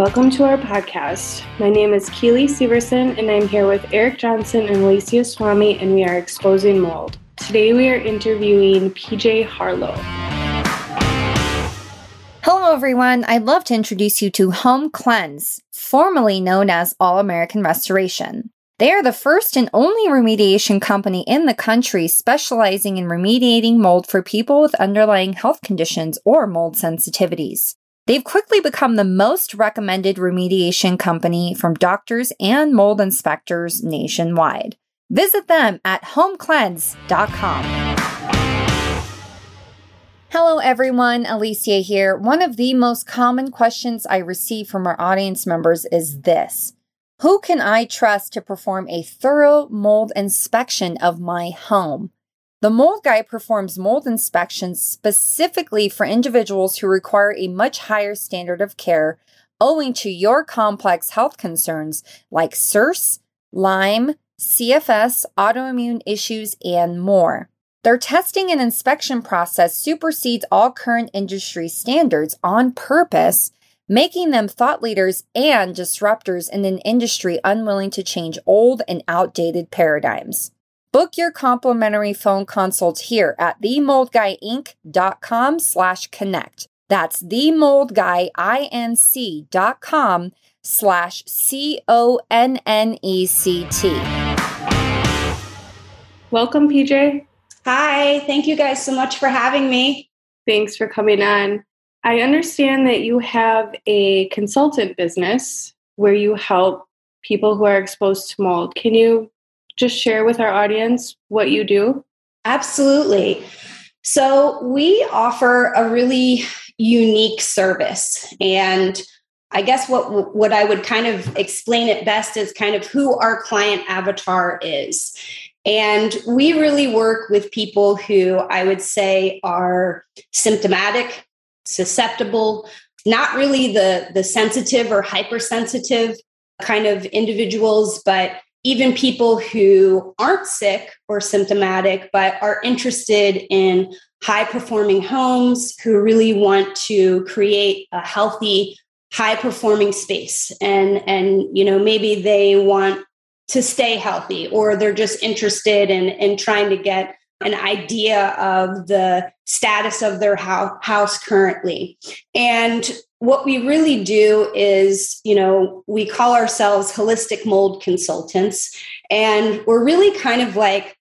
Welcome to our podcast. My name is Keely Severson, and I'm here with Eric Johnson and Alicia Swami, and we are exposing mold. Today we are interviewing PJ Harlow. Hello, everyone. I'd love to introduce you to Home Cleanse, formerly known as All American Restoration. They are the first and only remediation company in the country specializing in remediating mold for people with underlying health conditions or mold sensitivities. They've quickly become the most recommended remediation company from doctors and mold inspectors nationwide. Visit them at homecleanse.com. Hello, everyone. Alicia here. One of the most common questions I receive from our audience members is this Who can I trust to perform a thorough mold inspection of my home? The Mold Guy performs mold inspections specifically for individuals who require a much higher standard of care owing to your complex health concerns like CIRS, Lyme, CFS, autoimmune issues, and more. Their testing and inspection process supersedes all current industry standards on purpose, making them thought leaders and disruptors in an industry unwilling to change old and outdated paradigms. Book your complimentary phone consult here at themoldguyinc.com slash connect. That's themoldguyinc.com slash C-O-N-N-E-C-T. Welcome, PJ. Hi, thank you guys so much for having me. Thanks for coming on. I understand that you have a consultant business where you help people who are exposed to mold. Can you just share with our audience what you do? Absolutely. So, we offer a really unique service. And I guess what what I would kind of explain it best is kind of who our client avatar is. And we really work with people who I would say are symptomatic, susceptible, not really the the sensitive or hypersensitive kind of individuals, but even people who aren't sick or symptomatic, but are interested in high performing homes, who really want to create a healthy, high performing space. And, and, you know, maybe they want to stay healthy or they're just interested in, in trying to get an idea of the status of their house currently. And what we really do is, you know, we call ourselves holistic mold consultants, and we're really kind of like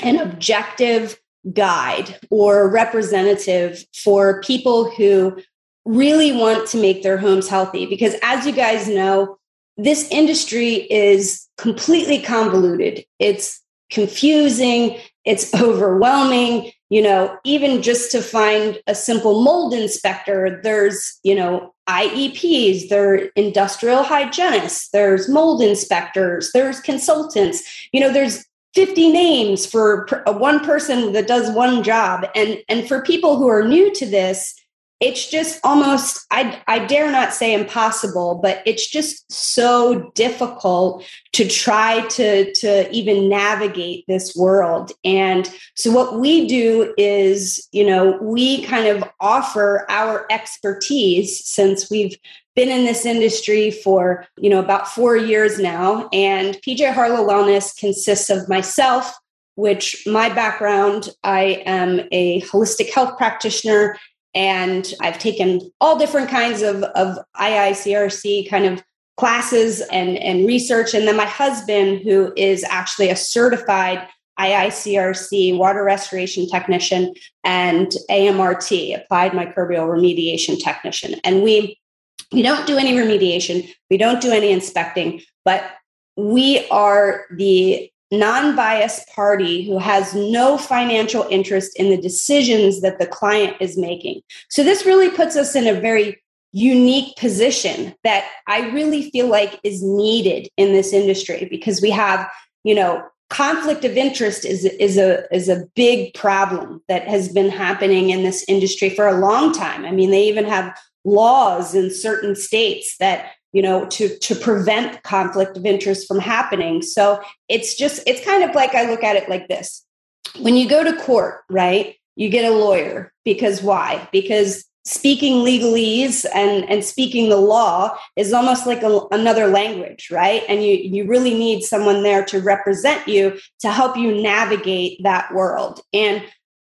an objective guide or representative for people who really want to make their homes healthy. Because as you guys know, this industry is completely convoluted. It's confusing, it's overwhelming you know even just to find a simple mold inspector there's you know ieps there are industrial hygienists there's mold inspectors there's consultants. You know there's 50 names for one person that does one job. And and for people who are new to this it's just almost I, I dare not say impossible but it's just so difficult to try to to even navigate this world. And so what we do is you know we kind of offer our expertise since we've been in this industry for you know about four years now. And pj harlow wellness consists of myself which my background i am a holistic health practitioner and I've taken all different kinds of, of IICRC kind of classes and, and research. And then my husband, who is actually a certified IICRC water restoration technician and AMRT, applied microbial remediation technician. And we we don't do any remediation, we don't do any inspecting, but we are the non biased party who has no financial interest in the decisions that the client is making. So, this really puts us in a very unique position that I really feel like is needed in this industry because we have, you know, conflict of interest is is a is a big problem that has been happening in this industry for a long time. I mean, they even have laws in certain states that you know to to prevent conflict of interest from happening. So it's just it's kind of like i look at it like this. When you go to court right you get a lawyer. Because why? Because speaking legalese and and speaking the law is almost like a, another language right? And you you really need someone there to represent you to help you navigate that world. And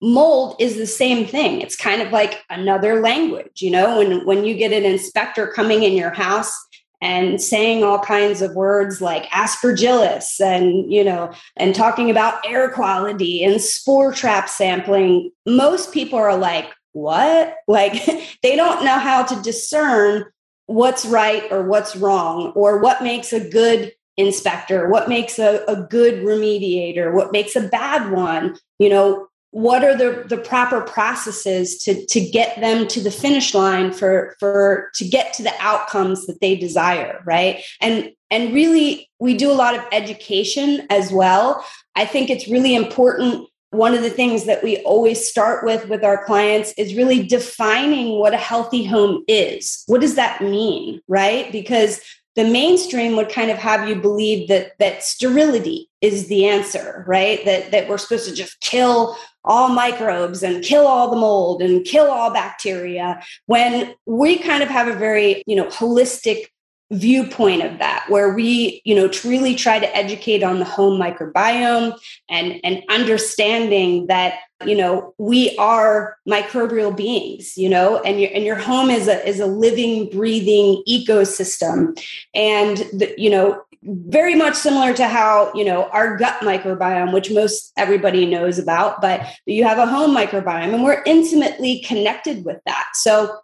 mold is the same thing. It's kind of like another language you know? When when you get an inspector coming in your house and saying all kinds of words like aspergillus and you know and talking about air quality and spore trap sampling most people are like what? Like they don't know how to discern what's right or what's wrong or what makes a good inspector, what makes a, a good remediator, what makes a bad one. You know, what are the, the proper processes to, to get them to the finish line for, for to get to the outcomes that they desire, right? And and really we do a lot of education as well. I think it's really important one of the things that we always start with with our clients is really defining what a healthy home is. What does that mean, right? Because the mainstream would kind of have you believe that that sterility is the answer, right? That that we're supposed to just kill all microbes and kill all the mold and kill all bacteria when we kind of have a very, you know, holistic viewpoint of that where we you know to really try to educate on the home microbiome and and understanding that you know we are microbial beings you know and your and your home is a is a living breathing ecosystem. And the, you know very much similar to how you know our gut microbiome which most everybody knows about but you have a home microbiome and we're intimately connected with that. So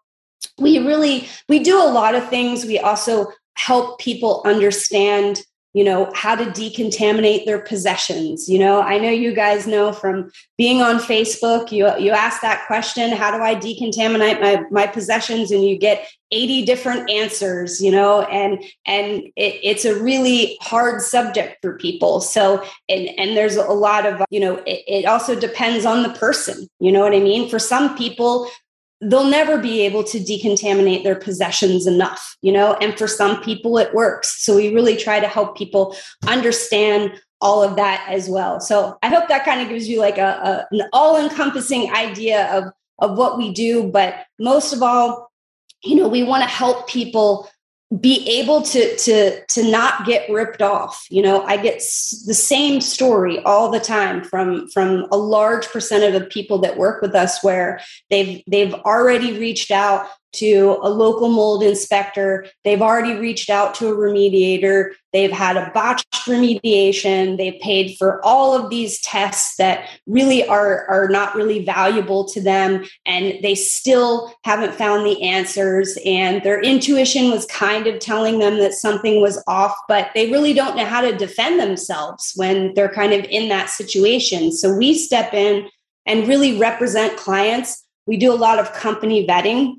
we really we do a lot of things. We also help people understand you know how to decontaminate their possessions. You know i know you guys know from being on facebook you you ask that question how do i decontaminate my my possessions? And you get 80 different answers you know and and it, it's a really hard subject for people. So and and there's a lot of you know it, it also depends on the person you know what i mean? For some people they'll never be able to decontaminate their possessions enough, you know, and for some people it works. So we really try to help people understand all of that as well. So I hope that kind of gives you like a, a an all-encompassing idea of of what we do, but most of all, you know, we want to help people be able to to to not get ripped off. You know i get s- the same story all the time from from a large percent of people that work with us where they've they've already reached out to a local mold inspector. They've already reached out to a remediator. They've had a botched remediation. They've paid for all of these tests that really are, are not really valuable to them. And they still haven't found the answers. And their intuition was kind of telling them that something was off, but they really don't know how to defend themselves when they're kind of in that situation. So we step in and really represent clients. We do a lot of company vetting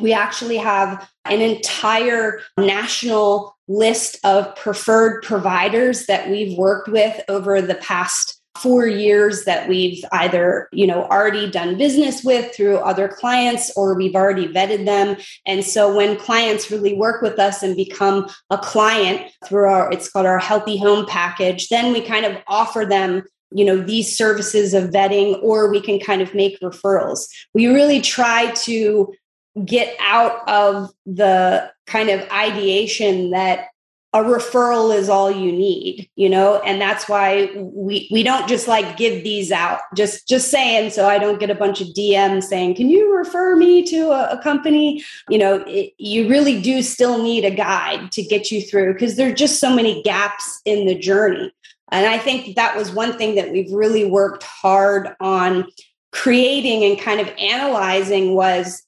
we actually have an entire national list of preferred providers that we've worked with over the past four years that we've either you know already done business with through other clients or we've already vetted them. And so when clients really work with us and become a client through our it's called our healthy home package then we kind of offer them you know these services of vetting or we can kind of make referrals. We really try to get out of the kind of ideation that a referral is all you need you know? And that's why we we don't just like give these out. Just just saying so i don't get a bunch of dms saying can you refer me to a, a company? You know it, you really do still need a guide to get you through because there's just so many gaps in the journey. And i think that was one thing that we've really worked hard on creating and kind of analyzing was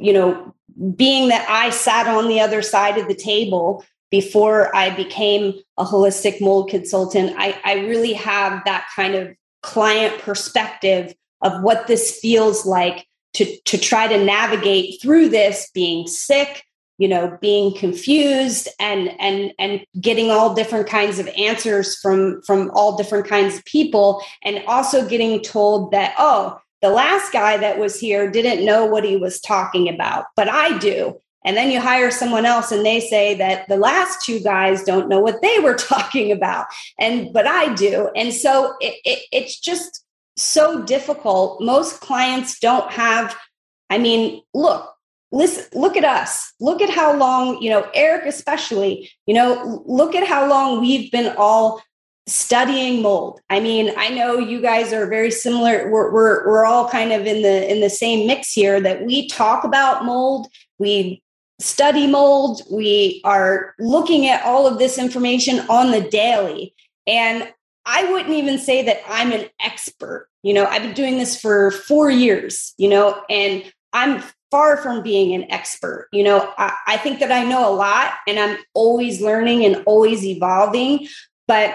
you know, being that I sat on the other side of the table before I became a holistic mold consultant, I, I really have that kind of client perspective of what this feels like to, to try to navigate through this being sick you know being confused and and and getting all different kinds of answers from from all different kinds of people and also getting told that oh the last guy that was here didn't know what he was talking about, but I do. And then you hire someone else and they say that the last two guys don't know what they were talking about. And, but I do. And so it, it, it's just so difficult. Most clients don't have I mean, look, listen, look at us. Look at how long, you know, Eric especially, you know, look at how long we've been all studying mold. I mean, I know you guys are very similar. We're, we're, we're all kind of in the in the same mix here that we talk about mold. We study mold. We are looking at all of this information on the daily. And I wouldn't even say that I'm an expert. You know, I've been doing this for four years, you know, and I'm far from being an expert. You know, I, I think that I know a lot and I'm always learning and always evolving. But,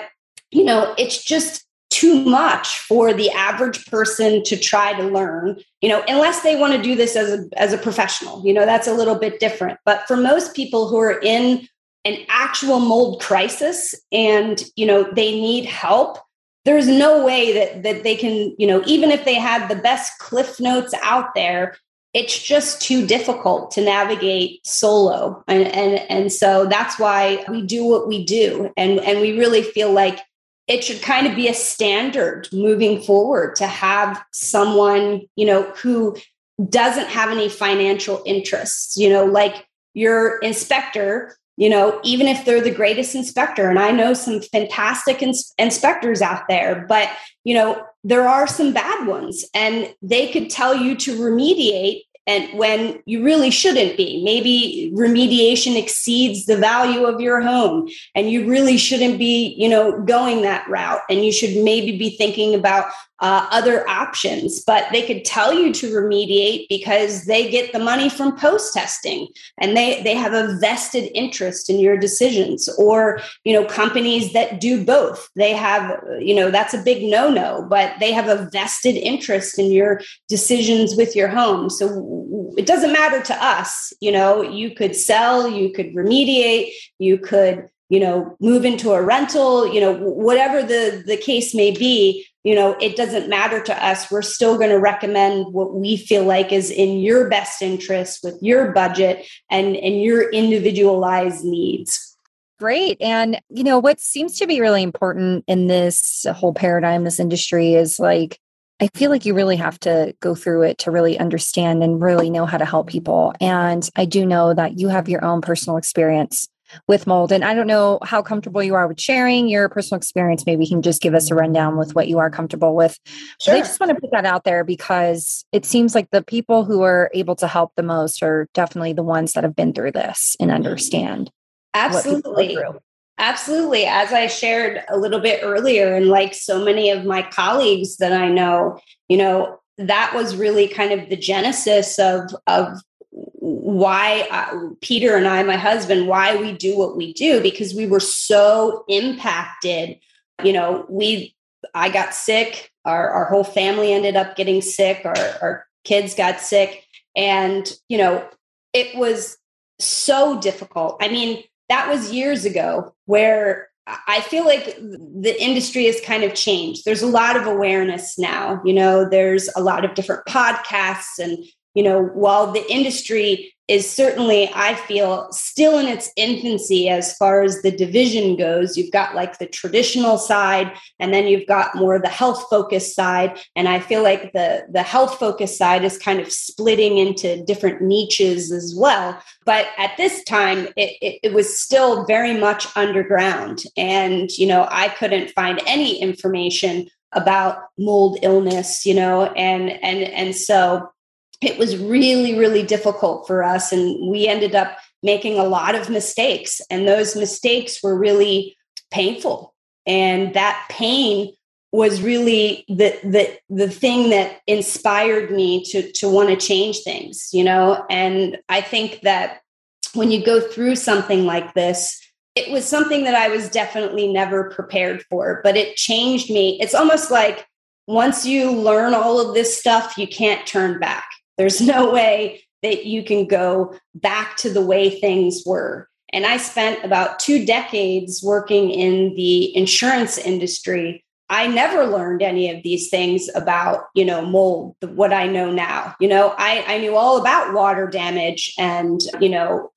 you know, it's just too much for the average person to try to learn you know unless they want to do this as a as a professional you know that's a little bit different. But for most people who are in an actual mold crisis and you know they need help there's no way that that they can you know even if they had the best cliff notes out there it's just too difficult to navigate solo. And and and so that's why we do what we do. And and we really feel like it should kind of be a standard moving forward to have someone, you know, who doesn't have any financial interests, you know, like your inspector, you know, even if they're the greatest inspector, and I know some fantastic ins- inspectors out there, but, you know, there are some bad ones and they could tell you to remediate and when you really shouldn't be. Maybe remediation exceeds the value of your home and you really shouldn't be you know going that route. And you should maybe be thinking about uh, other options, but they could tell you to remediate because they get the money from post testing and they, they have a vested interest in your decisions. Or, you know, companies that do both, they have, you know, that's a big no no, but they have a vested interest in your decisions with your home. So it doesn't matter to us, you know, you could sell, you could remediate, you could you know move into a rental you know whatever the the case may be you know it doesn't matter to us. We're still going to recommend what we feel like is in your best interest with your budget and and your individualized needs. Great. And you know what seems to be really important in this whole paradigm this industry is like I feel like you really have to go through it to really understand and really know how to help people. And I do know that you have your own personal experience with mold. And I don't know how comfortable you are with sharing your personal experience. Maybe you can just give us a rundown with what you are comfortable with. Sure. I just want to put that out there because it seems like the people who are able to help the most are definitely the ones that have been through this and understand. Absolutely. Absolutely. As I shared a little bit earlier, and like so many of my colleagues that I know, you know, that was really kind of the genesis of of why uh, Peter and I, my husband, why we do what we do because we were so impacted. You know, we I got sick. Our our whole family ended up getting sick. Our our kids got sick, and you know, it was so difficult. I mean, that was years ago where I feel like the industry has kind of changed. There's a lot of awareness now. You know, there's a lot of different podcasts and you know, while the industry is certainly, I feel, still in its infancy as far as the division goes. You've got like the traditional side, and then you've got more the health focused side. And I feel like the, the health focused side is kind of splitting into different niches as well. But at this time, it, it, it was still very much underground. And, you know, I couldn't find any information about mold illness, you know, and and and so it was really, really difficult for us. And we ended up making a lot of mistakes. And those mistakes were really painful. And that pain was really the the the thing that inspired me to to want to change things, you know? And I think that when you go through something like this, it was something that I was definitely never prepared for, but it changed me. It's almost like once you learn all of this stuff, you can't turn back. There's no way that you can go back to the way things were. And I spent about two decades working in the insurance industry I never learned any of these things about, you know, mold, what I know now. You know, I, I knew all about water damage and, you know,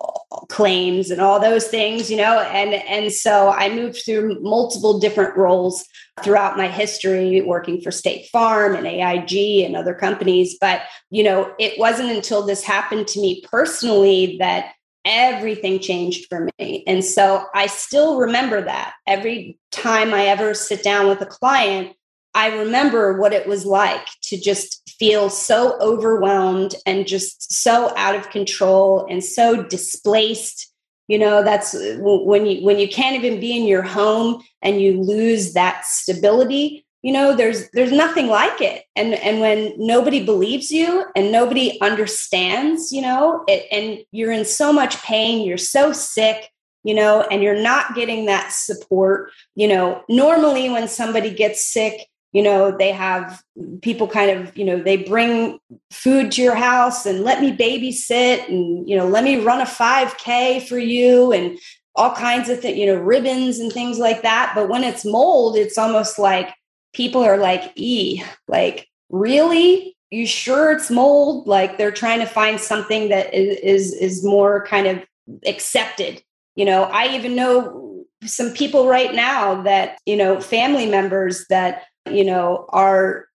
claims and all those things, you know, and and so I moved through multiple different roles throughout my history working for State Farm and AIG and other companies, but you know, it wasn't until this happened to me personally that everything changed for me. And so I still remember that every time I ever sit down with a client, I remember what it was like to just feel so overwhelmed and just so out of control and so displaced. You know, that's when you when you can't even be in your home and you lose that stability you know there's there's nothing like it. And and when nobody believes you and nobody understands you know it, and you're in so much pain you're so sick you know and you're not getting that support you know normally when somebody gets sick you know they have people kind of you know they bring food to your house and let me babysit and you know let me run a 5k for you and all kinds of things you know ribbons and things like that. But when it's mold it's almost like people are like, e, like, really? You sure it's mold? Like they're trying to find something that is, is, is more kind of accepted. You know, I even know some people right now that, you know, family members that, you know, are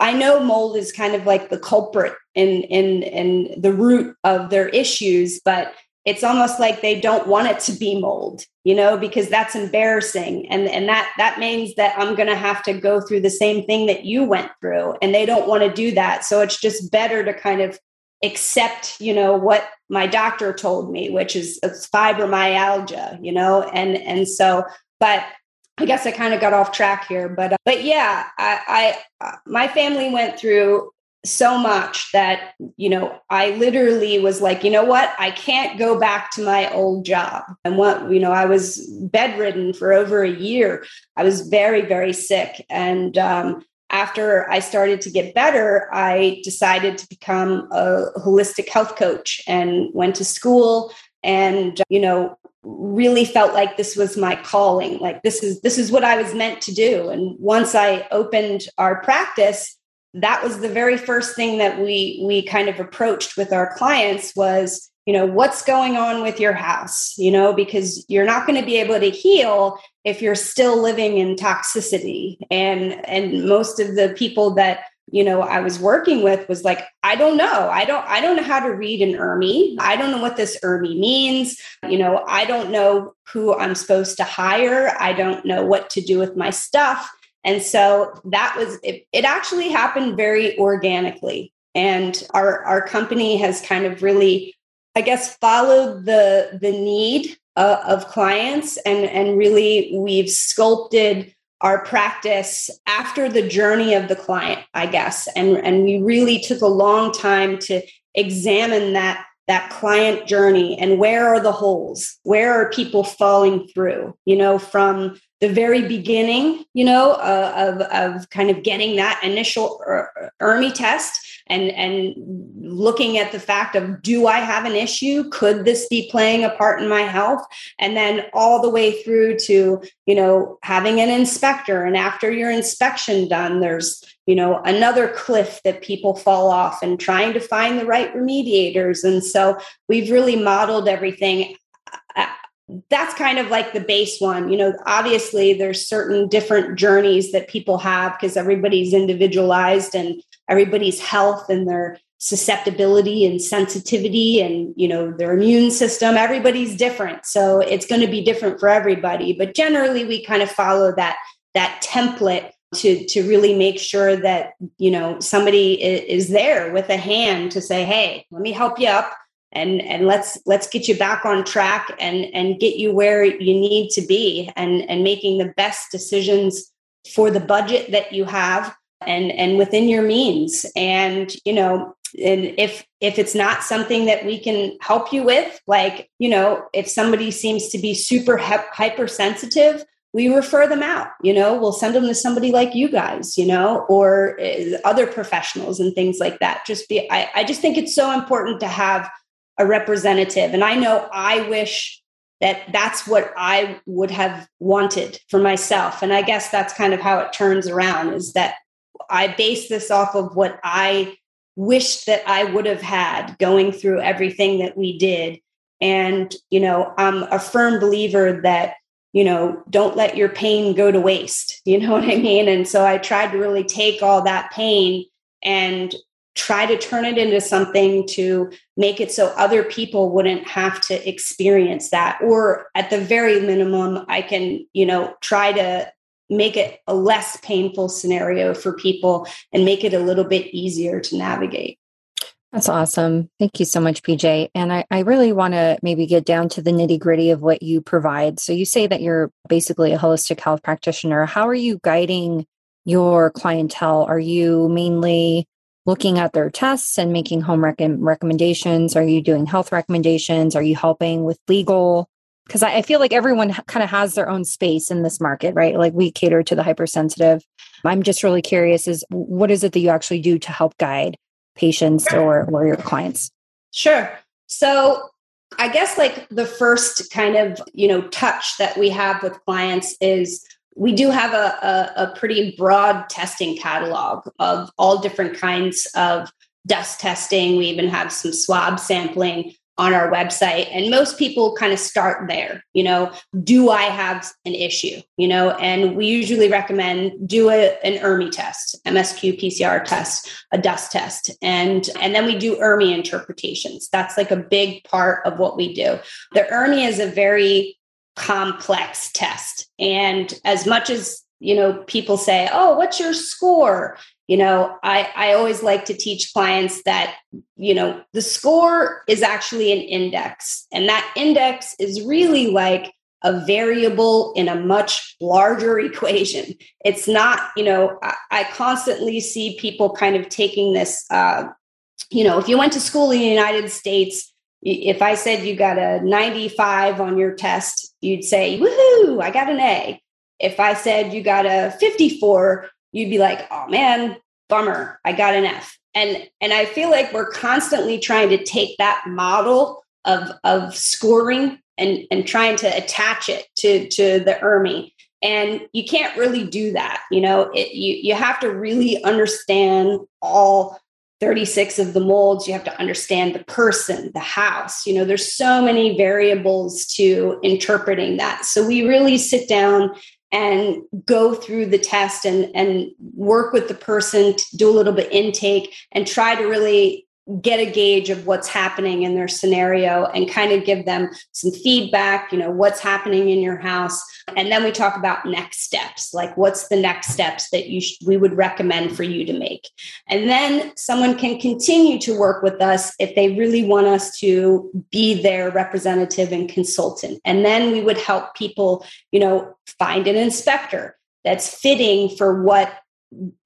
I know mold is kind of like the culprit in in in the root of their issues, but it's almost like they don't want it to be mold you know because that's embarrassing. And and that that means that i'm going to have to go through the same thing that you went through and they don't want to do that. So it's just better to kind of accept you know what my doctor told me which is it's fibromyalgia you know? And and so but i guess i kind of got off track here but uh, but yeah i i uh, my family went through so much that you know i literally was like you know what? I can't go back to my old job. And what you know i was bedridden for over a year. I was very very sick. And um, after i started to get better i decided to become a holistic health coach and went to school and you know really felt like this was my calling. Like this is this is what i was meant to do. And once i opened our practice that was the very first thing that we we kind of approached with our clients was you know what's going on with your house? You know because you're not going to be able to heal if you're still living in toxicity. And and most of the people that you know i was working with was like i don't know. I don't i don't know how to read an ERMI i don't know what this ERMI means. You know i don't know who i'm supposed to hire. I don't know what to do with my stuff and so that was it, it actually happened very organically. And our our company has kind of really, I guess, followed the the need uh, of clients and and really we've sculpted our practice after the journey of the client, I guess. And and we really took a long time to examine that that client journey and where are the holes where are people falling through you know from the very beginning you know uh, of of kind of getting that initial ERMI test and and looking at the fact of do I have an issue? Could this be playing a part in my health? And then all the way through to you know having an inspector, and after your inspection done, there's you know another cliff that people fall off and trying to find the right remediators and so we've really modeled everything that's kind of like the base one you know obviously there's certain different journeys that people have because everybody's individualized and everybody's health and their susceptibility and sensitivity and you know their immune system everybody's different. So it's going to be different for everybody but generally we kind of follow that that template to to really make sure that you know somebody is there with a hand to say hey let me help you up and and let's let's get you back on track and and get you where you need to be and and making the best decisions for the budget that you have and and within your means. And you know and if if it's not something that we can help you with like you know if somebody seems to be super hypersensitive we refer them out you know we'll send them to somebody like you guys you know or uh, other professionals and things like that. Just be I, I just think it's so important to have a representative and i know i wish that that's what I would have wanted for myself. And I guess that's kind of how it turns around is that I base this off of what I wished that I would have had going through everything that we did. And, you know, I'm a firm believer that, you know, don't let your pain go to waste. You know what I mean? And so I tried to really take all that pain and try to turn it into something to make it so other people wouldn't have to experience that or at the very minimum i can you know try to make it a less painful scenario for people and make it a little bit easier to navigate that's awesome. Thank you so much, PJ. And I, I really want to maybe get down to the nitty gritty of what you provide. So, you say that you're basically a holistic health practitioner. How are you guiding your clientele? Are you mainly looking at their tests and making home rec- recommendations? Are you doing health recommendations? Are you helping with legal? Because I, I feel like everyone kind of has their own space in this market, right? Like we cater to the hypersensitive. I'm just really curious is what is it that you actually do to help guide patients or, or your clients? Sure. So I guess like the first kind of, you know, touch that we have with clients is we do have a, a, a, pretty broad testing catalog of all different kinds of dust testing. We even have some swab sampling on our website. And most people kind of start there, you know, do I have an issue? You know, and we usually recommend do a, an ERMI test, MSQ PCR test, a dust test. And, and then we do ERMI interpretations. That's like a big part of what we do. The ERMI is a very complex test. And as much as, you know, people say, oh, what's your score? You know, I, I always like to teach clients that, you know, the score is actually an index. And that index is really like a variable in a much larger equation. It's not, you know, I, I constantly see people kind of taking this, uh, you know, if you went to school in the United States, if I said you got a 95 on your test, you'd say, woohoo, I got an A. If I said you got a 54, you'd be like, oh man, bummer, I got an F. And and I feel like we're constantly trying to take that model of of scoring and and trying to attach it to to the ERMI. And you can't really do that. You know, it, you you have to really understand all 36 of the molds you have to understand the person the house. You know there's so many variables to interpreting that. So we really sit down and go through the test and and work with the person do a little bit intake and try to really get a gauge of what's happening in their scenario and kind of give them some feedback you know what's happening in your house. And then we talk about next steps like what's the next steps that you sh- we would recommend for you to make. And then someone can continue to work with us if they really want us to be their representative and consultant. And then we would help people you know find an inspector that's fitting for what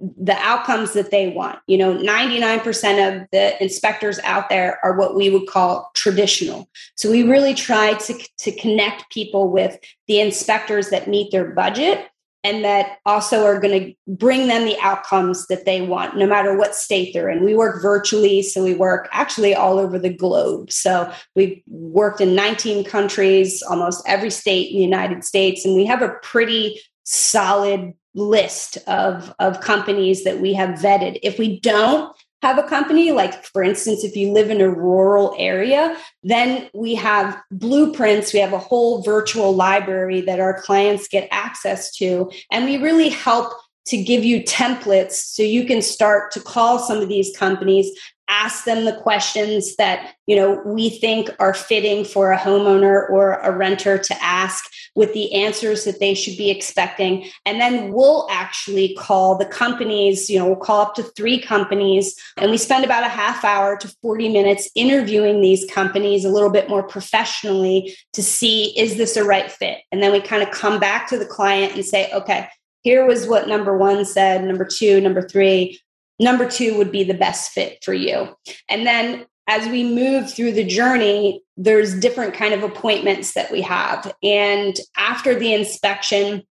the outcomes that they want. You know, 99% of the inspectors out there are what we would call traditional. So we really try to, to connect people with the inspectors that meet their budget and that also are going to bring them the outcomes that they want, no matter what state they're in. We work virtually, so we work actually all over the globe. So we've worked in 19 countries, almost every state in the United States, and we have a pretty solid list of, of companies that we have vetted. If we don't have a company, like for instance, if you live in a rural area, then we have blueprints. We have a whole virtual library that our clients get access to. And we really help to give you templates so you can start to call some of these companies ask them the questions that you know we think are fitting for a homeowner or a renter to ask with the answers that they should be expecting. And then we'll actually call the companies you know we'll call up to three companies and we spend about a half hour to 40 minutes interviewing these companies a little bit more professionally to see is this a right fit? And then we kind of come back to the client and say okay here was what number one said number two number three. Number two would be the best fit for you. And then as we move through the journey, there's different kind of appointments that we have. And after the inspection,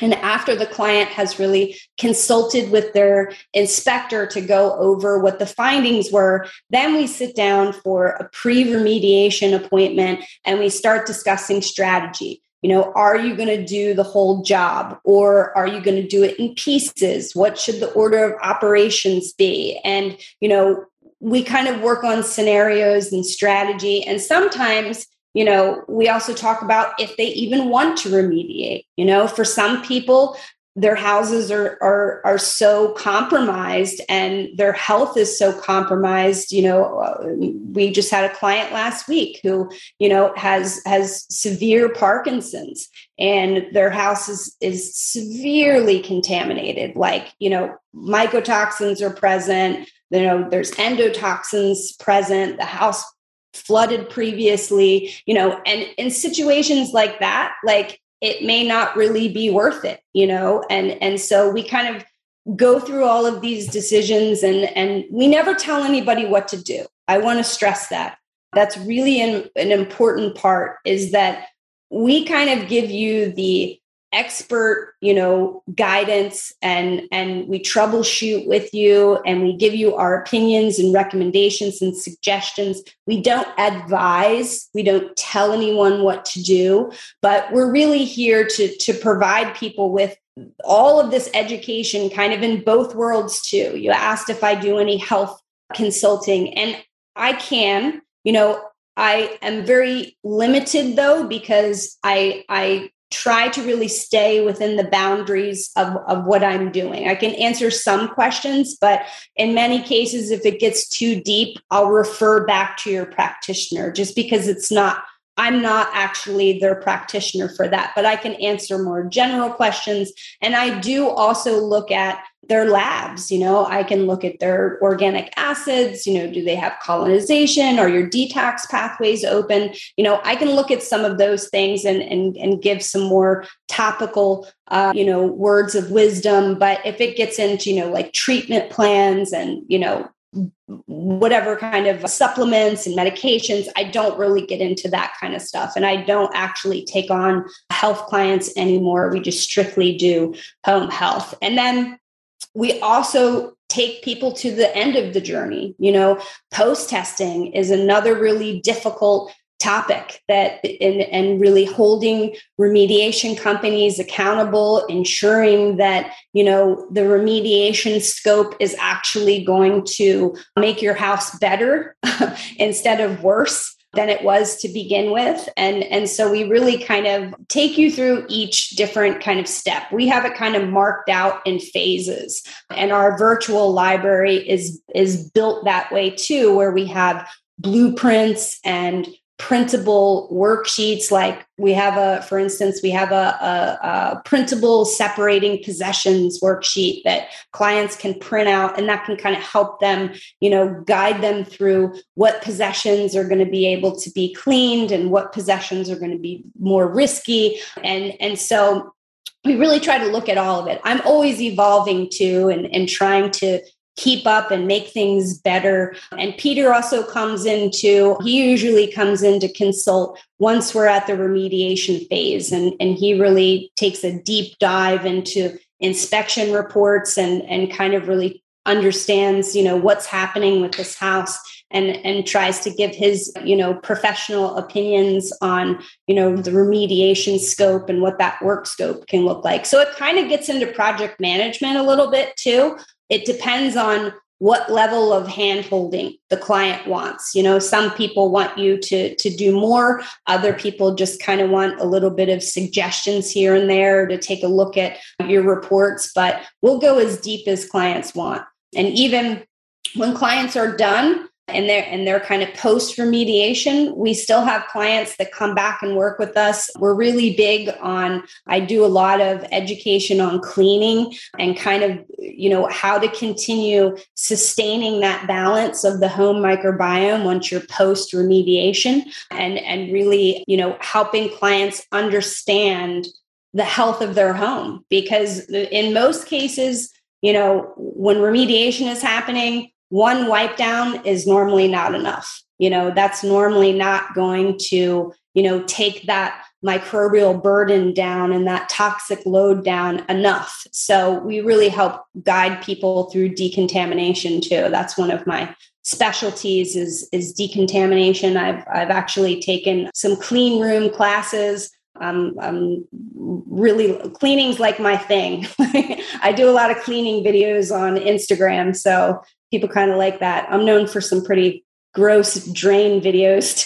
And after the client has really consulted with their inspector to go over what the findings were, then we sit down for a pre remediation appointment and we start discussing strategy. You know, are you going to do the whole job or are you going to do it in pieces? What should the order of operations be? And, you know, we kind of work on scenarios and strategy. And sometimes you know we also talk about if they even want to remediate. You know for some people their houses are are are so compromised and their health is so compromised. You know uh, we just had a client last week who you know has has severe parkinson's and their house is is severely contaminated. Like you know mycotoxins are present you know there's endotoxins present. The house flooded previously you know and in situations like that like it may not really be worth it you know? And and so we kind of go through all of these decisions and and we never tell anybody what to do. I want to stress that. That's really an, an important part is that we kind of give you the expert you know guidance and and we troubleshoot with you and we give you our opinions and recommendations and suggestions. We don't advise. We don't tell anyone what to do but we're really here to to provide people with all of this education kind of in both worlds too. You asked if i do any health consulting and i can you know I am very limited though because I I try to really stay within the boundaries of, of what I'm doing. I can answer some questions, but in many cases, if it gets too deep, I'll refer back to your practitioner just because it's not I'm not actually their practitioner for that, but I can answer more general questions. And I do also look at their labs. You know, I can look at their organic acids. You know, do they have colonization? Are your detox pathways open? You know, I can look at some of those things and and, and give some more topical, uh, you know, words of wisdom. But if it gets into you know like treatment plans and you know whatever kind of supplements and medications. I don't really get into that kind of stuff. And I don't actually take on health clients anymore. We just strictly do home health. And then we also take people to the end of the journey. You know, post testing is another really difficult topic that and, and really holding remediation companies accountable ensuring that you know the remediation scope is actually going to make your house better instead of worse than it was to begin with. And and so we really kind of take you through each different kind of step. We have it kind of marked out in phases. And our virtual library is is built that way too where we have blueprints and printable worksheets. Like we have a for instance we have a, a, a, printable separating possessions worksheet that clients can print out and that can kind of help them you know guide them through what possessions are going to be able to be cleaned and what possessions are going to be more risky. And and so we really try to look at all of it. I'm always evolving too and, and trying to keep up and make things better. And Peter also comes into, he usually comes in to consult once we're at the remediation phase. And, and he really takes a deep dive into inspection reports and, and kind of really understands, you know, what's happening with this house and and tries to give his you know professional opinions on you know the remediation scope and what that work scope can look like so it kind of gets into project management a little bit too it depends on what level of hand holding the client wants. You know some people want you to to do more. Other people just kind of want a little bit of suggestions here and there to take a look at your reports but we'll go as deep as clients want. And even when clients are done and they're and they're kind of post remediation. We still have clients that come back and work with us. We're really big on i do a lot of education on cleaning and kind of you know how to continue sustaining that balance of the home microbiome once you're post remediation and and really you know helping clients understand the health of their home. Because in most cases you know when remediation is happening one wipe down is normally not enough. You know, that's normally not going to you know, take that microbial burden down and that toxic load down enough. So we really help guide people through decontamination too. That's one of my specialties is is decontamination. I've I've actually taken some clean room classes. I'm really cleaning's like my thing. I do a lot of cleaning videos on Instagram, so people kind of like that. I'm known for some pretty gross drain videos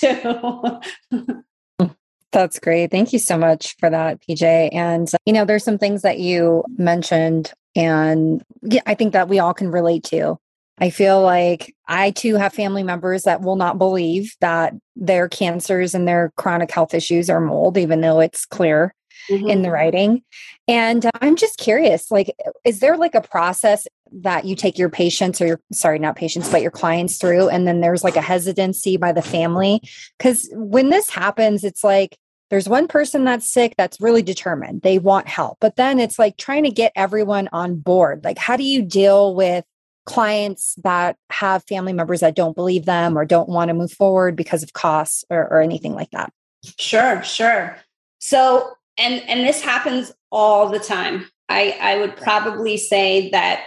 too. That's great. Thank you so much for that, PJ. And, you know, there's some things that you mentioned, and yeah, I think that we all can relate to. I feel like I too have family members that will not believe that their cancers and their chronic health issues are mold, even though it's clear mm-hmm. in the writing. And uh, I'm just curious like, is there like a process that you take your patients or your, sorry, not patients, but your clients through? And then there's like a hesitancy by the family? Because when this happens, it's like, there's one person that's sick that's really determined they want help but then it's like trying to get everyone on board like how do you deal with clients that have family members that don't believe them or don't want to move forward because of costs or, or anything like that sure sure so and and this happens all the time. I i would probably say that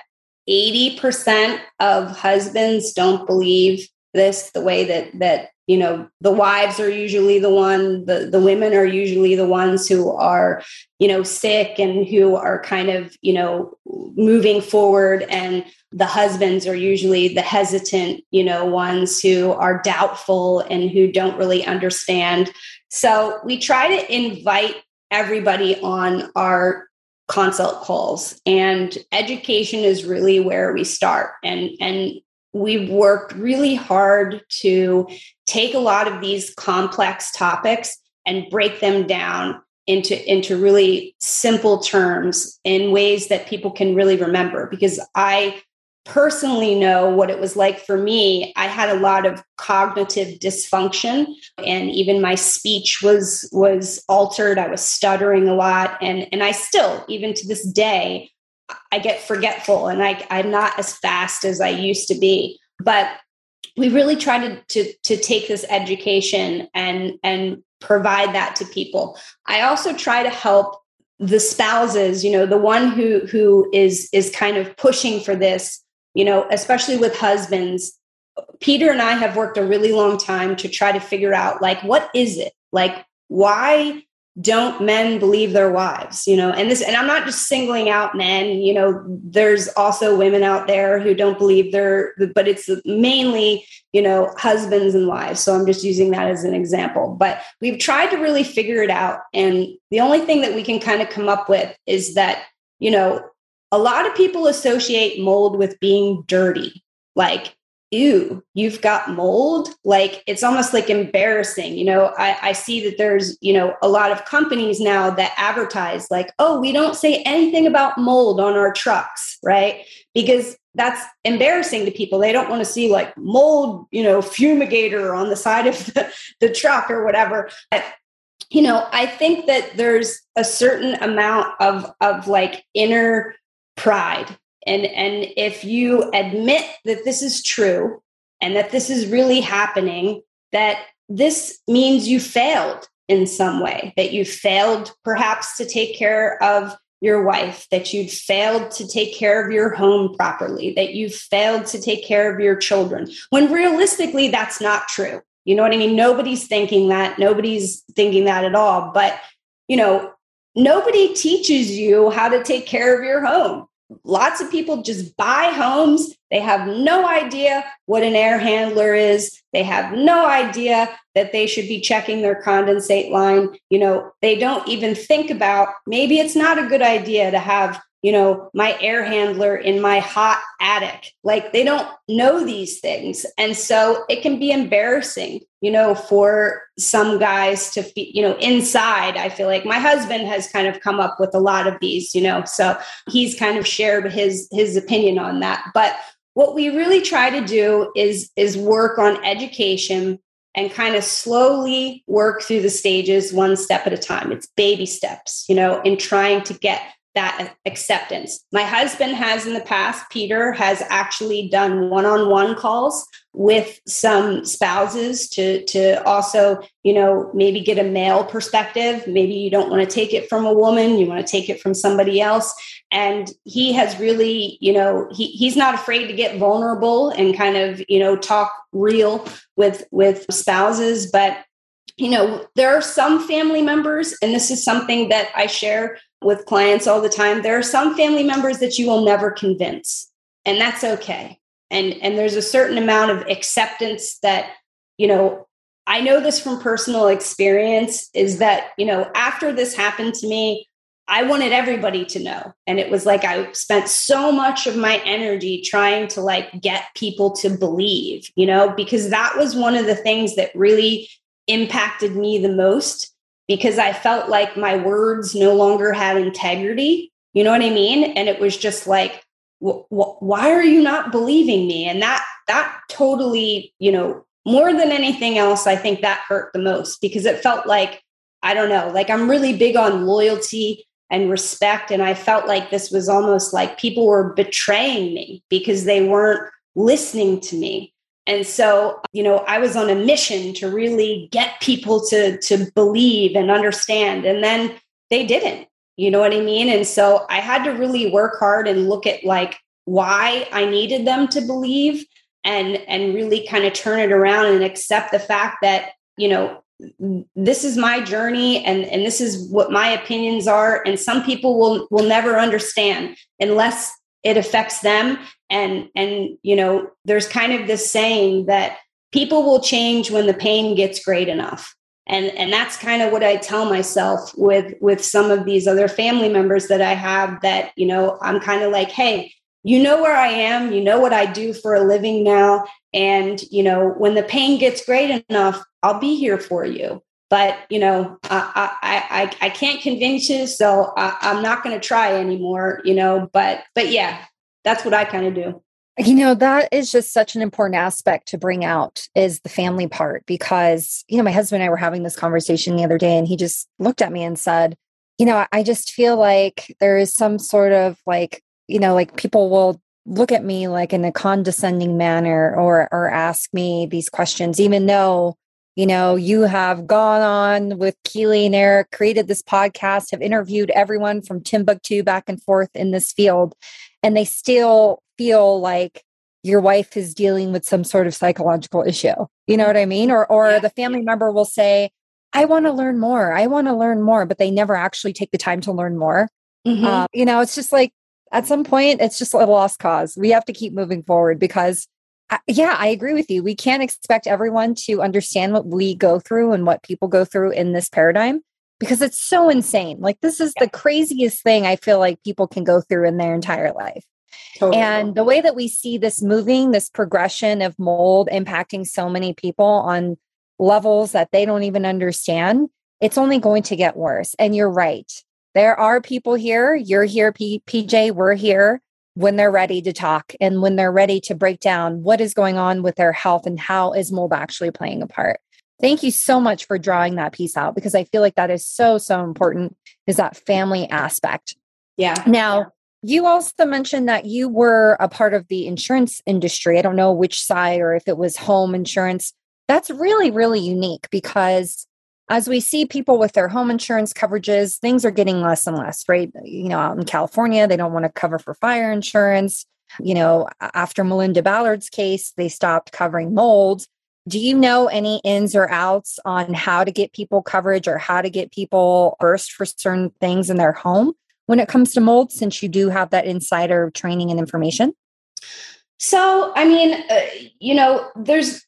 80% of husbands don't believe this the way that that you know the wives are usually the one the the women are usually the ones who are you know sick and who are kind of you know moving forward. And the husbands are usually the hesitant you know ones who are doubtful and who don't really understand. So we try to invite everybody on our consult calls. And education is really where we start. And and we've worked really hard to take a lot of these complex topics and break them down into into really simple terms in ways that people can really remember. Because i personally know what it was like for me i had a lot of cognitive dysfunction and even my speech was was altered i was stuttering a lot and and i still even to this day I get forgetful and I, I'm not as fast as I used to be. But we really try to, to, to take this education and, and provide that to people. I also try to help the spouses, you know, the one who who is is kind of pushing for this, you know, especially with husbands. Peter and I have worked a really long time to try to figure out like what is it? Like why don't men believe their wives you know and this and i'm not just singling out men you know there's also women out there who don't believe their but it's mainly you know husbands and wives so i'm just using that as an example but we've tried to really figure it out and the only thing that we can kind of come up with is that you know a lot of people associate mold with being dirty like ew, you've got mold. Like it's almost like embarrassing. You know, I, I see that there's, you know, a lot of companies now that advertise like, oh, we don't say anything about mold on our trucks, right? Because that's embarrassing to people. They don't want to see like mold, you know, fumigator on the side of the, the truck or whatever. But, you know, I think that there's a certain amount of of like inner pride. And and if you admit that this is true and that this is really happening that this means you failed in some way that you failed perhaps to take care of your wife that you failed to take care of your home properly that you failed to take care of your children when realistically that's not true. You know what i mean? Nobody's thinking that nobody's thinking that at all but you know nobody teaches you how to take care of your home lots of people just buy homes. They have no idea what an air handler is. They have no idea that they should be checking their condensate line. You know, they don't even think about maybe it's not a good idea to have you know, my air handler in my hot attic. Like they don't know these things. And so it can be embarrassing, you know, for some guys to, be, you know, inside. I feel like my husband has kind of come up with a lot of these, you know, so he's kind of shared his his opinion on that. But what we really try to do is is work on education and kind of slowly work through the stages one step at a time. It's baby steps, you know, in trying to get that acceptance. My husband has in the past, Peter has actually done one-on-one calls with some spouses to to also, you know, maybe get a male perspective. Maybe you don't want to take it from a woman, you want to take it from somebody else. And he has really, you know, he he's not afraid to get vulnerable and kind of, you know, talk real with with spouses, but you know, there are some family members, and this is something that I share with clients all the time. There are some family members that you will never convince, and that's okay. And and there's a certain amount of acceptance that, you know, I know this from personal experience is that, you know, after this happened to me, I wanted everybody to know. And it was like I spent so much of my energy trying to like get people to believe, you know, because that was one of the things that really impacted me the most because I felt like my words no longer had integrity. You know what I mean? And it was just like, why are you not believing me? And that, that totally, you know, more than anything else, I think that hurt the most because it felt like, I don't know, like I'm really big on loyalty and respect. And I felt like this was almost like people were betraying me because they weren't listening to me. And so, you know, I was on a mission to really get people to to believe and understand and then they didn't. You know what I mean? And so I had to really work hard and look at like why I needed them to believe and and really kind of turn it around and accept the fact that, you know, this is my journey and and this is what my opinions are and some people will will never understand unless it affects them and and you know there's kind of this saying that people will change when the pain gets great enough. And and that's kind of what i tell myself with with some of these other family members that i have that you know i'm kind of like hey you know where i am you know what i do for a living now and you know when the pain gets great enough i'll be here for you. But you know i i i, I can't convince you so I, i'm not going to try anymore you know but but yeah that's what i kind of do. You know that is just such an important aspect to bring out is the family part because you know my husband and i were having this conversation the other day and he just looked at me and said you know i just feel like there is some sort of like you know like people will look at me like in a condescending manner or or ask me these questions even though you know, you have gone on with Keely and Eric, created this podcast, have interviewed everyone from Timbuktu back and forth in this field, and they still feel like your wife is dealing with some sort of psychological issue. You know what I mean? Or or yeah. the family member will say, I want to learn more. I want to learn more, but they never actually take the time to learn more. Mm-hmm. Uh, you know, it's just like at some point, it's just a lost cause. We have to keep moving forward because yeah, I agree with you. We can't expect everyone to understand what we go through and what people go through in this paradigm because it's so insane. Like, this is the craziest thing I feel like people can go through in their entire life. Totally. And the way that we see this moving, this progression of mold impacting so many people on levels that they don't even understand, it's only going to get worse. And you're right. There are people here. You're here, P- PJ. We're here when they're ready to talk and when they're ready to break down what is going on with their health and how is mold actually playing a part. Thank you so much for drawing that piece out because I feel like that is so, so important is that family aspect. Yeah. Now, yeah. you also mentioned that you were a part of the insurance industry. I don't know which side or if it was home insurance. That's really, really unique because as we see people with their home insurance coverages, things are getting less and less, right? You know, out in California, they don't want to cover for fire insurance. You know, after Melinda Ballard's case, they stopped covering mold. Do you know any ins or outs on how to get people coverage or how to get people first for certain things in their home when it comes to mold, since you do have that insider training and information? So, I mean, uh, you know, there's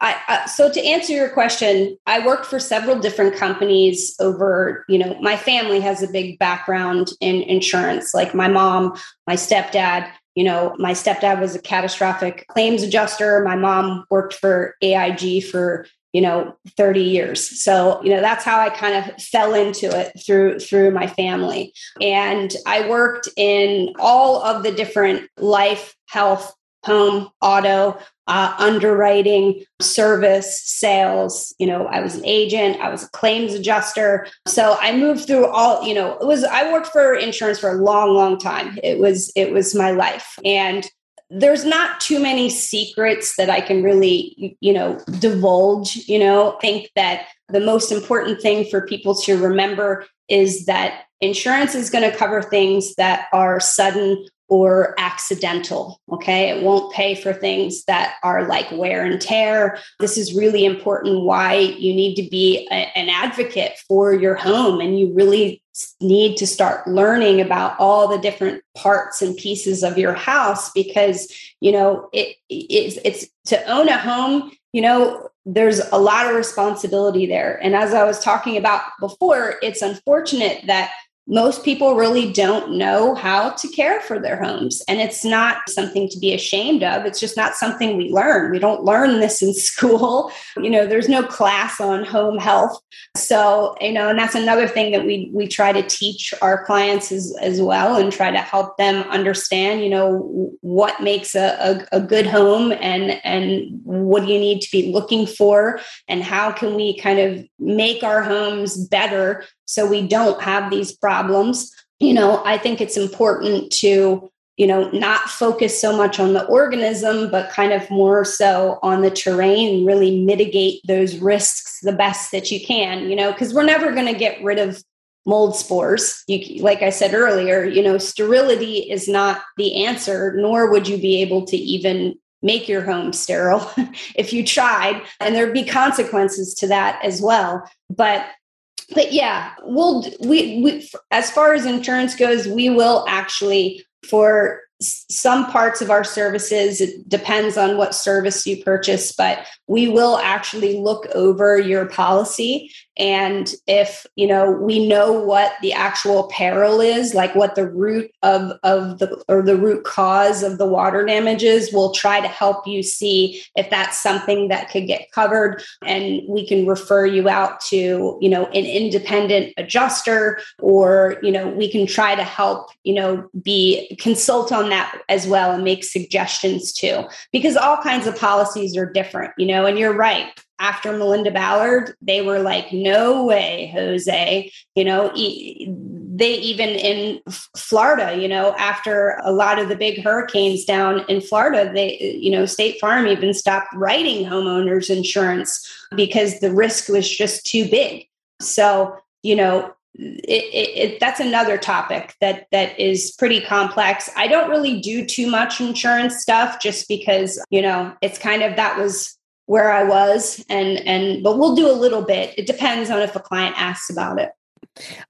I, I, so to answer your question, I worked for several different companies over, you know, my family has a big background in insurance. Like my mom, my stepdad, you know, my stepdad was a catastrophic claims adjuster. My mom worked for AIG for, you know, 30 years. So, you know, that's how I kind of fell into it through through my family. And I worked in all of the different life, health, home, auto, uh, underwriting, service, sales. You know, I was an agent, I was a claims adjuster. So I moved through all, you know, it was, I worked for insurance for a long, long time. It was, it was my life. And there's not too many secrets that I can really, you know, divulge. You know, I think that the most important thing for people to remember is that insurance is going to cover things that are sudden or accidental. Okay. It won't pay for things that are like wear and tear. This is really important why you need to be a, an advocate for your home and you really need to start learning about all the different parts and pieces of your house because you know it, it's, it's to own a home you know there's a lot of responsibility there and as i was talking about before it's unfortunate that most people really don't know how to care for their homes. And it's not something to be ashamed of. It's just not something we learn. We don't learn this in school. You know, there's no class on home health. So, you know, and that's another thing that we we try to teach our clients as, as well and try to help them understand, you know, what makes a, a, a good home and and what do you need to be looking for and how can we kind of make our homes better so we don't have these problems. You know, I think it's important to, you know, not focus so much on the organism, but kind of more so on the terrain, really mitigate those risks the best that you can, you know, because we're never going to get rid of mold spores. You, like I said earlier, you know, sterility is not the answer, nor would you be able to even make your home sterile if you tried. And there'd be consequences to that as well. But but yeah, we'll we, we as far as insurance goes, we will actually for some parts of our services it depends on what service you purchase but we will actually look over your policy and if you know we know what the actual peril is like what the root of of the or the root cause of the water damage is we'll try to help you see if that's something that could get covered. And we can refer you out to you know an independent adjuster or you know we can try to help you know be consult on that as well and make suggestions too. Because all kinds of policies are different you know and you're right after Melinda Ballard, they were like, no way, Jose. You know, they even in Florida, you know, after a lot of the big hurricanes down in Florida, they, you know, State Farm even stopped writing homeowners insurance because the risk was just too big. So, you know, it, it, it, that's another topic that that is pretty complex. I don't really do too much insurance stuff just because you know it's kind of that was where I was and and but we'll do a little bit. It depends on if a client asks about it.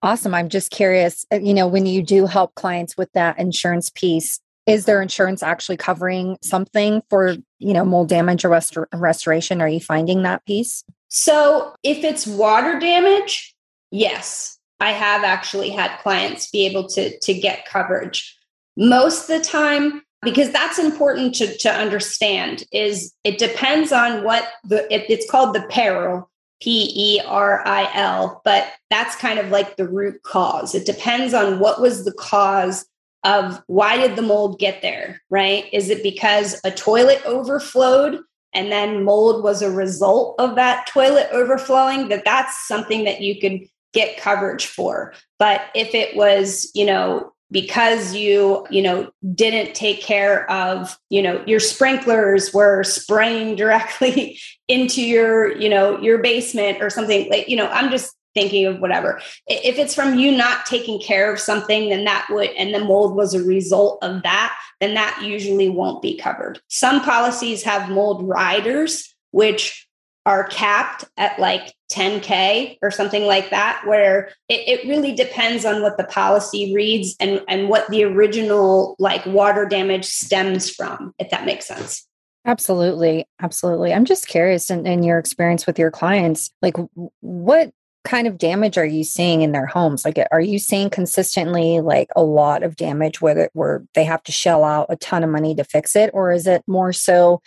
Awesome. I'm just curious, uh, you know, when you do help clients with that insurance piece, is their insurance actually covering something for, you know, mold damage or restor- restoration? Are you finding that piece? So, if it's water damage, yes. I have actually had clients be able to to get coverage. Most of the time because that's important to, to understand is it depends on what the it, it's called the peril p-e-r-i-l but that's kind of like the root cause. It depends on what was the cause of why did the mold get there right? Is it because a toilet overflowed and then mold was a result of that toilet overflowing? That that's something that you could get coverage for. But if it was you know because you you know didn't take care of you know your sprinklers were spraying directly into your you know your basement or something like you know i'm just thinking of whatever. If it's from you not taking care of something then that would and the mold was a result of that then that usually won't be covered. Some policies have mold riders which are capped at like 10K or something like that, where it, it, really depends on what the policy reads and, and what the original like water damage stems from, if that makes sense. Absolutely. Absolutely. I'm just curious in, in your experience with your clients, like what kind of damage are you seeing in their homes? Like, are you seeing consistently like a lot of damage where, where they have to shell out a ton of money to fix it? Or is it more so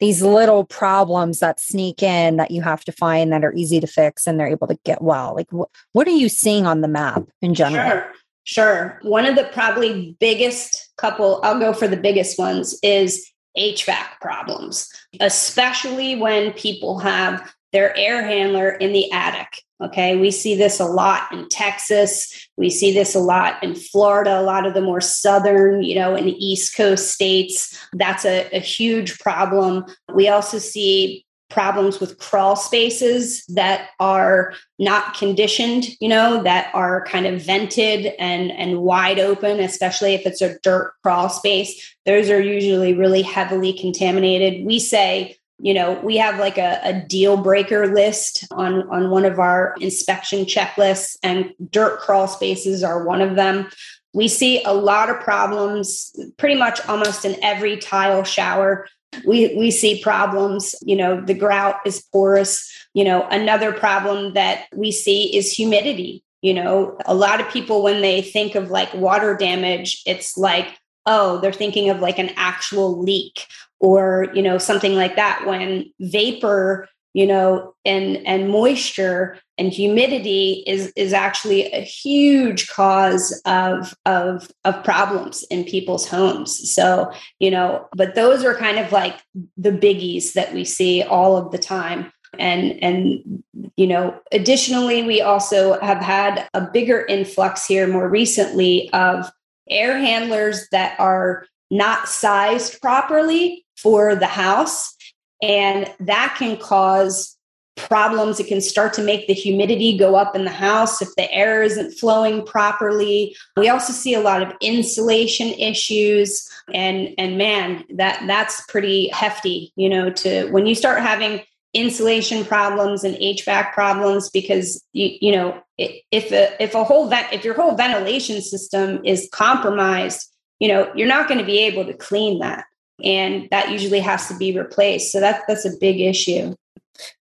these little problems that sneak in that you have to find that are easy to fix and they're able to get well. Like wh- what are you seeing on the map in general? Sure sure. One of the probably biggest couple i'll go for the biggest ones is HVAC problems, especially when people have their air handler in the attic. Okay, we see this a lot in Texas. We see this a lot in Florida, a lot of the more southern, you know, the East Coast states. That's a, a huge problem. We also see problems with crawl spaces that are not conditioned you know that are kind of vented and and wide open especially if it's a dirt crawl space those are usually really heavily contaminated we say you know we have like a, a deal breaker list on on one of our inspection checklists and dirt crawl spaces are one of them. We see a lot of problems pretty much almost in every tile shower. We we see problems you know the grout is porous. You know another problem that we see is humidity. You know a lot of people when they think of like water damage it's like oh they're thinking of like an actual leak or you know something like that when vapor you know and and moisture and humidity is is actually a huge cause of of of problems in people's homes. So you know but those are kind of like the biggies that we see all of the time. And and you know additionally we also have had a bigger influx here more recently of air handlers that are not sized properly for the house and that can cause problems. It can start to make the humidity go up in the house if the air isn't flowing properly. We also see a lot of insulation issues. And, and man, that that's pretty hefty, you know, to when you start having insulation problems and HVAC problems because you you know if a if a whole vent if your whole ventilation system is compromised, you know you're not going to be able to clean that and that usually has to be replaced. So that that's a big issue.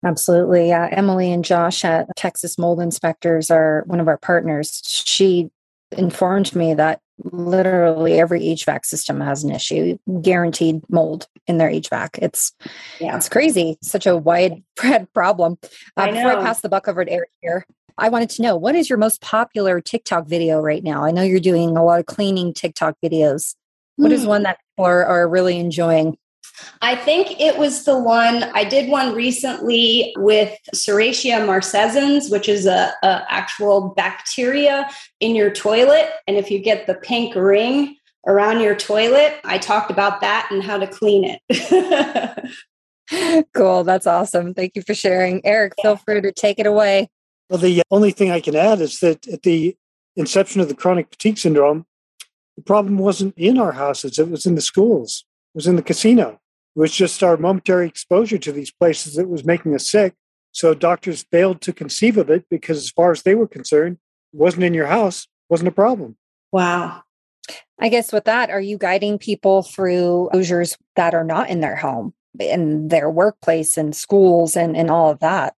Absolutely. Uh, Emily and Josh at Texas Mold Inspectors are one of our partners. She informed me that literally every HVAC system has an issue, guaranteed mold in their HVAC. It's yeah. it's crazy. Such a widespread problem. Uh, I before I pass the buck over to Eric here, I wanted to know what is your most popular TikTok video right now? I know you're doing a lot of cleaning TikTok videos. What mm. is hmm. one that people are, are really enjoying? I think it was the one I did one recently with Serratia marcescens, which is a, a, actual bacteria in your toilet. And if you get the pink ring around your toilet, I talked about that and how to clean it. cool. That's awesome. Thank you for sharing. Eric, yeah. feel free to take it away. Well, the uh, only thing I can add is that at the inception of the chronic fatigue syndrome, the problem wasn't in our houses, it was in the schools, it was in the casino. It was just our momentary exposure to these places that was making us sick. So doctors failed to conceive of it because, as far as they were concerned, it wasn't in your house, wasn't a problem. Wow. I guess with that, are you guiding people through closures that are not in their home, in their workplace and schools and, and all of that?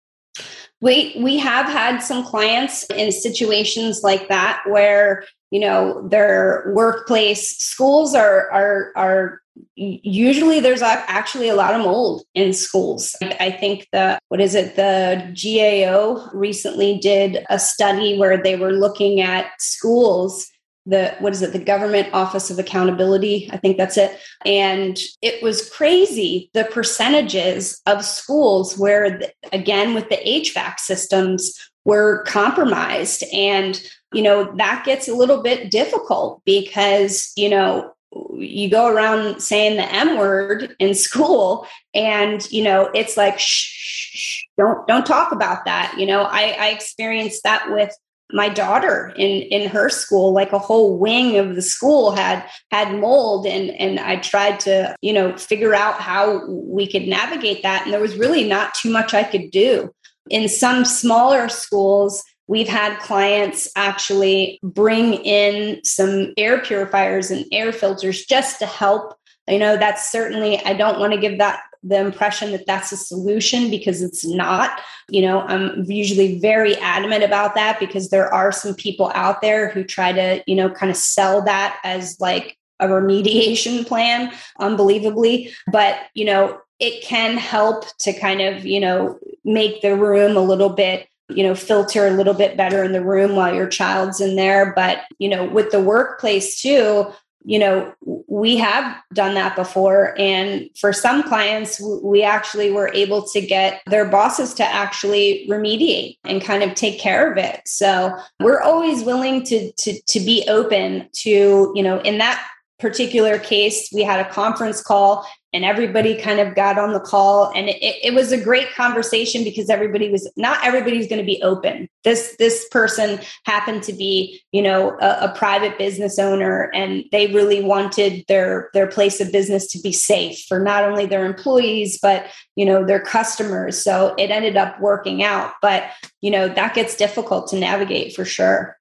We we have had some clients in situations like that where you know their workplace schools are are are usually there's actually a lot of mold in schools. I think the what is it? The gao recently did a study where they were looking at schools the what is it the government office of accountability i think that's it. And it was crazy the percentages of schools where again with the hvac systems were compromised. And you know that gets a little bit difficult because you know you go around saying the m word in school and you know it's like shh, shh, don't don't talk about that. You know i i experienced that with my daughter in in her school like a whole wing of the school had had mold. And and i tried to you know figure out how we could navigate that. And there was really not too much i could do. In some smaller schools we've had clients actually bring in some air purifiers and air filters just to help. You know that's certainly i don't want to give that the impression that that's a solution because it's not. You know, I'm usually very adamant about that because there are some people out there who try to, you know, kind of sell that as like a remediation plan, unbelievably. But, you know, it can help to kind of, you know, make the room a little bit you know filter a little bit better in the room while your child's in there but you know with the workplace too you know, we have done that before. And for some clients, we actually were able to get their bosses to actually remediate and kind of take care of it. So we're always willing to, to, to be open to, you know, in that particular case, we had a conference call and everybody kind of got on the call. And it, it was a great conversation because everybody was not everybody's going to be open. This this person happened to be you know a, a, private business owner and they really wanted their their place of business to be safe for not only their employees but you know their customers. So it ended up working out but you know that gets difficult to navigate for sure.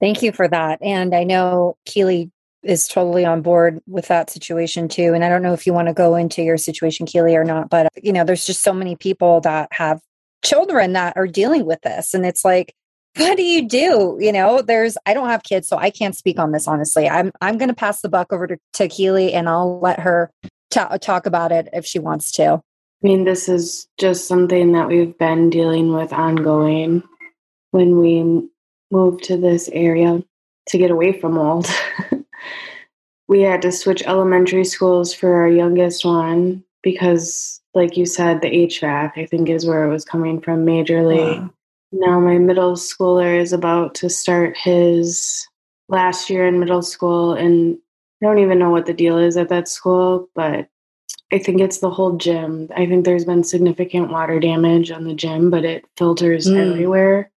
Thank you for that. And I know Keely is totally on board with that situation too. And I don't know if you want to go into your situation, Keely, or not, but you know, there's just so many people that have children that are dealing with this. And it's like, what do you do? You know, there's I don't have kids, so I can't speak on this honestly. I'm I'm gonna pass the buck over to, to Keely and I'll let her ta- talk about it if she wants to. I mean, this is just something that we've been dealing with ongoing when we moved to this area to get away from mold. we had to switch elementary schools for our youngest one because like you said the hvac i think is where it was coming from majorly wow. now my middle schooler is about to start his last year in middle school and i don't even know what the deal is at that school but i think it's the whole gym i think there's been significant water damage on the gym but it filters mm. everywhere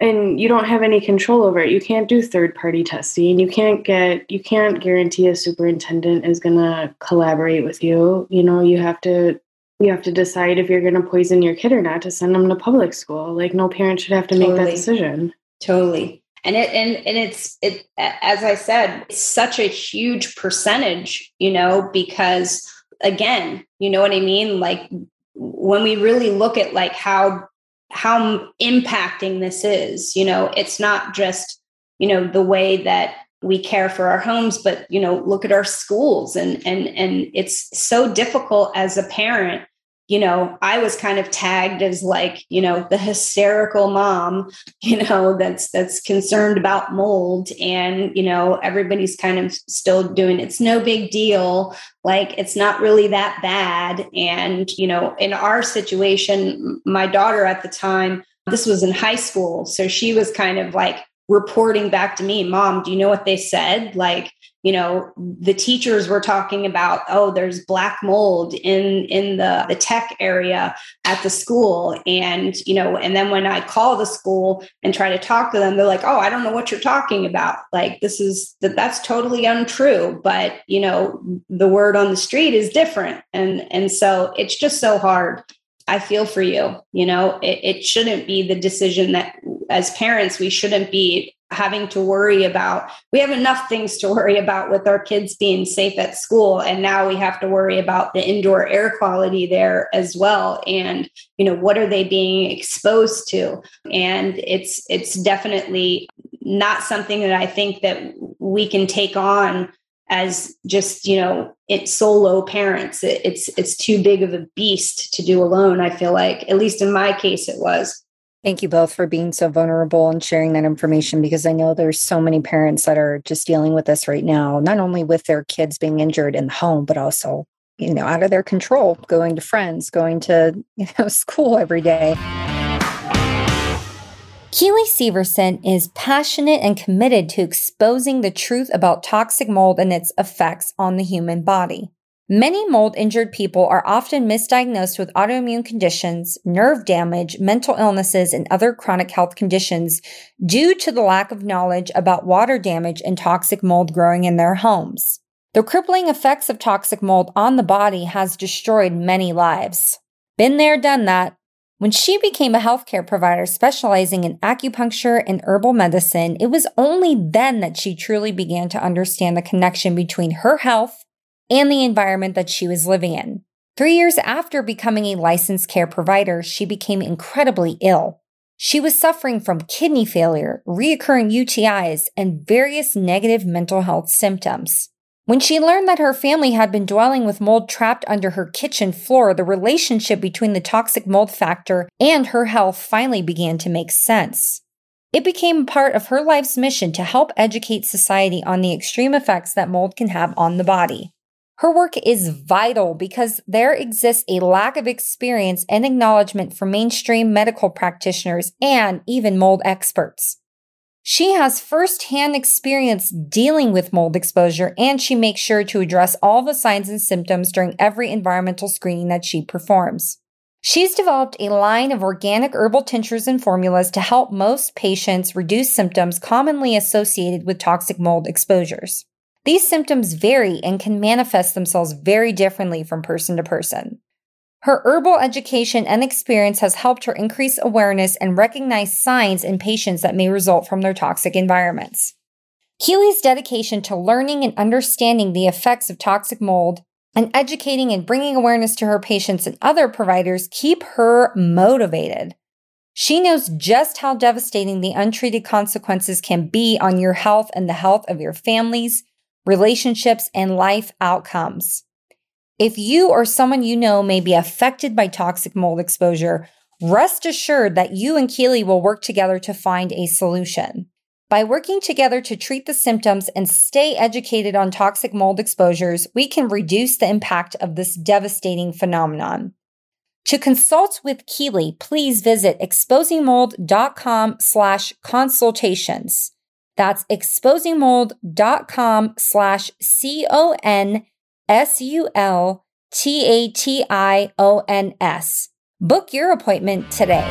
and you don't have any control over it. You can't do third party testing. You can't get you can't guarantee a superintendent is going to collaborate with you. You know, you have to you have to decide if you're going to poison your kid or not to send them to public school. Like no parent should have to totally. make that decision. Totally. And it and and it's it as I said, it's such a huge percentage, you know, because again, you know what I mean? Like when we really look at like how how impacting this is you know? It's not just you know the way that we care for our homes but you know look at our schools and and and it's so difficult as a parent you know, I was kind of tagged as like, you know, the hysterical mom, you know, that's that's concerned about mold and, you know, everybody's kind of still doing it's no big deal, like it's not really that bad. And, you know, in our situation, my daughter at the time, this was in high school, so she was kind of like reporting back to me, "Mom, do you know what they said?" Like you know the teachers were talking about oh there's black mold in in the the tech area at the school. And you know and then when i call the school and try to talk to them they're like oh i don't know what you're talking about. Like this is that that's totally untrue. But you know the word on the street is different. And and so it's just so hard I feel for you. You know, it, it, shouldn't be the decision that as parents, we shouldn't be having to worry about we have enough things to worry about with our kids being safe at school. And now we have to worry about the indoor air quality there as well. And you know what are they being exposed to? And it's it's definitely not something that i think that we can take on as just you know it's solo parents. It, it's it's too big of a beast to do alone i feel like. At least in my case it was Thank you both for being so vulnerable and sharing that information because I know there's so many parents that are just dealing with this right now, not only with their kids being injured in the home, but also, you know, out of their control, going to friends, going to, you know, school every day. Keely Severson is passionate and committed to exposing the truth about toxic mold and its effects on the human body. Many mold injured people are often misdiagnosed with autoimmune conditions, nerve damage, mental illnesses, and other chronic health conditions due to the lack of knowledge about water damage and toxic mold growing in their homes. The crippling effects of toxic mold on the body has destroyed many lives. Been there, done that. When she became a healthcare provider specializing in acupuncture and herbal medicine, it was only then that she truly began to understand the connection between her health and the environment that she was living in. Three years after becoming a licensed care provider, she became incredibly ill. She was suffering from kidney failure, reoccurring UTIs, and various negative mental health symptoms. When she learned that her family had been dwelling with mold trapped under her kitchen floor, the relationship between the toxic mold factor and her health finally began to make sense. It became part of her life's mission to help educate society on the extreme effects that mold can have on the body. Her work is vital because there exists a lack of experience and acknowledgement for mainstream medical practitioners and even mold experts. She has firsthand experience dealing with mold exposure and she makes sure to address all the signs and symptoms during every environmental screening that she performs. She's developed a line of organic herbal tinctures and formulas to help most patients reduce symptoms commonly associated with toxic mold exposures. These symptoms vary and can manifest themselves very differently from person to person. Her herbal education and experience has helped her increase awareness and recognize signs in patients that may result from their toxic environments. Keely's dedication to learning and understanding the effects of toxic mold and educating and bringing awareness to her patients and other providers keep her motivated. She knows just how devastating the untreated consequences can be on your health and the health of your families, relationships, and life outcomes. If you or someone you know may be affected by toxic mold exposure, rest assured that you and Keely will work together to find a solution. By working together to treat the symptoms and stay educated on toxic mold exposures, we can reduce the impact of this devastating phenomenon. To consult with Keely, please visit exposingmold.com slash consultations. That's exposingmold.com slash C-O-N-S-U-L-T-A-T-I-O-N-S. Book your appointment today.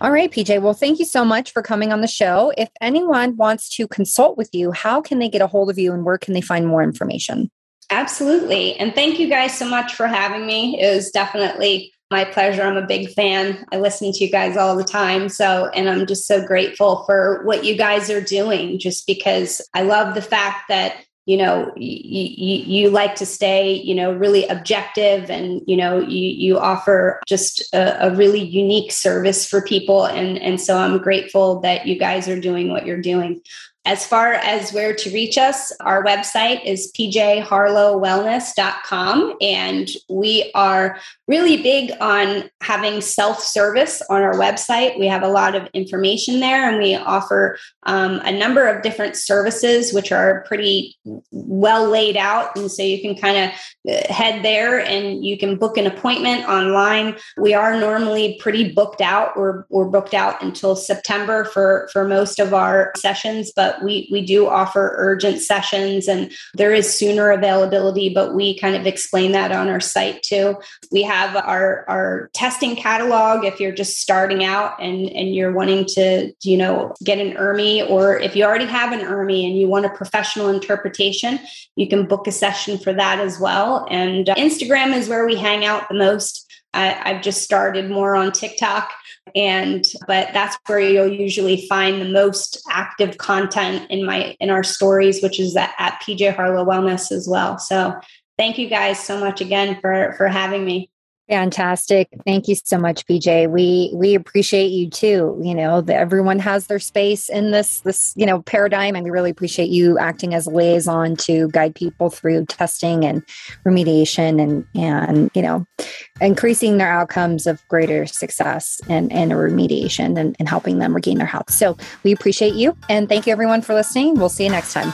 All right, PJ. Well, thank you so much for coming on the show. If anyone wants to consult with you, how can they get a hold of you and where can they find more information? Absolutely. And thank you guys so much for having me. It was definitely my pleasure. I'm a big fan. I listen to you guys all the time. So, and I'm just so grateful for what you guys are doing, just because I love the fact that you know you, you like to stay you know really objective and you know you, you offer just a, a, really unique service for people and and so i'm grateful that you guys are doing what you're doing as far as where to reach us, our website is pjharlowwellness.com. And we are really big on having self service on our website. We have a lot of information there and we offer um, a number of different services, which are pretty well laid out. And so you can kind of uh, head there and you can book an appointment online. We are normally pretty booked out. We're, we're booked out until September for, for most of our sessions, but but we we do offer urgent sessions and there is sooner availability but we kind of explain that on our site too. We have our our testing catalog if you're just starting out and and you're wanting to you know get an ERMI or if you already have an ERMI and you want a professional interpretation you can book a session for that as well. And uh, Instagram is where we hang out the most. I, I've just started more on TikTok and but that's where you'll usually find the most active content in my in our stories which is at, at pj harlow wellness as well. So thank you guys so much again for for having me Fantastic. Thank you so much, PJ. We we appreciate you too. You know, the, everyone has their space in this this, you know, paradigm and we really appreciate you acting as a liaison to guide people through testing and remediation and and, you know, increasing their outcomes of greater success and and remediation and, and helping them regain their health. So, we appreciate you and thank you everyone for listening. We'll see you next time.